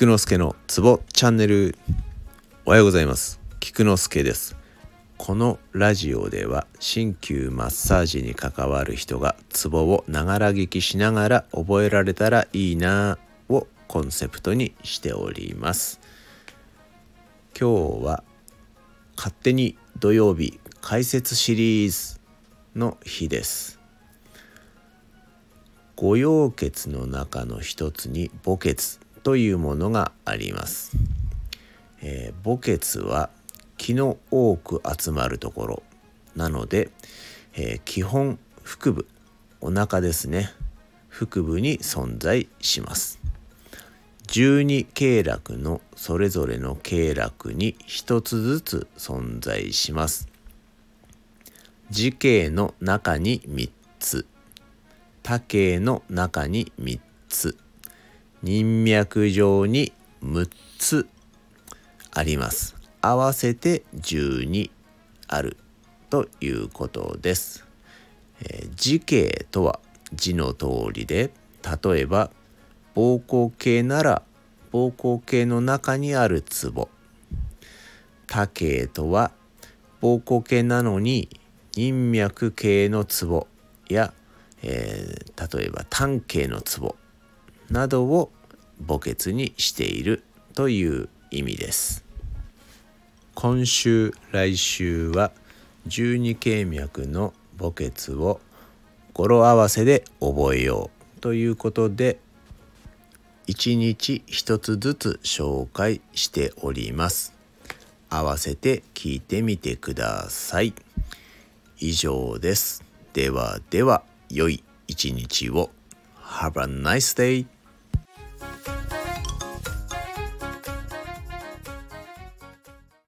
菊之助のツボチャンネル。おはようございます。菊之助です。このラジオでは鍼灸マッサージに関わる人がツボをながら聞きしながら覚えられたらいいなをコンセプトにしております。今日は勝手に土曜日解説シリーズの日です。五葉血の中の一つに母血というものがあります、えー、母血は気の多く集まるところなので、えー、基本腹部お腹ですね。腹部に存在します。十二経絡のそれぞれの経絡に一つずつ存在します。時経の中に3つ。多形の中に3つ。人脈上に6つあります。合わせて12あるということです、えー、時系とは字の通りで例えば膀胱系なら膀胱系の中にあるツボ多形とは膀胱系なのに人脈系のツボやえー、例えば単形のツボなどを墓穴にしているという意味です。今週来週は十二経脈の墓穴を語呂合わせで覚えようということで一日一つずつ紹介しております。合わせて聞いてみてください。以上です。ではでは良い一日を。Have a nice day!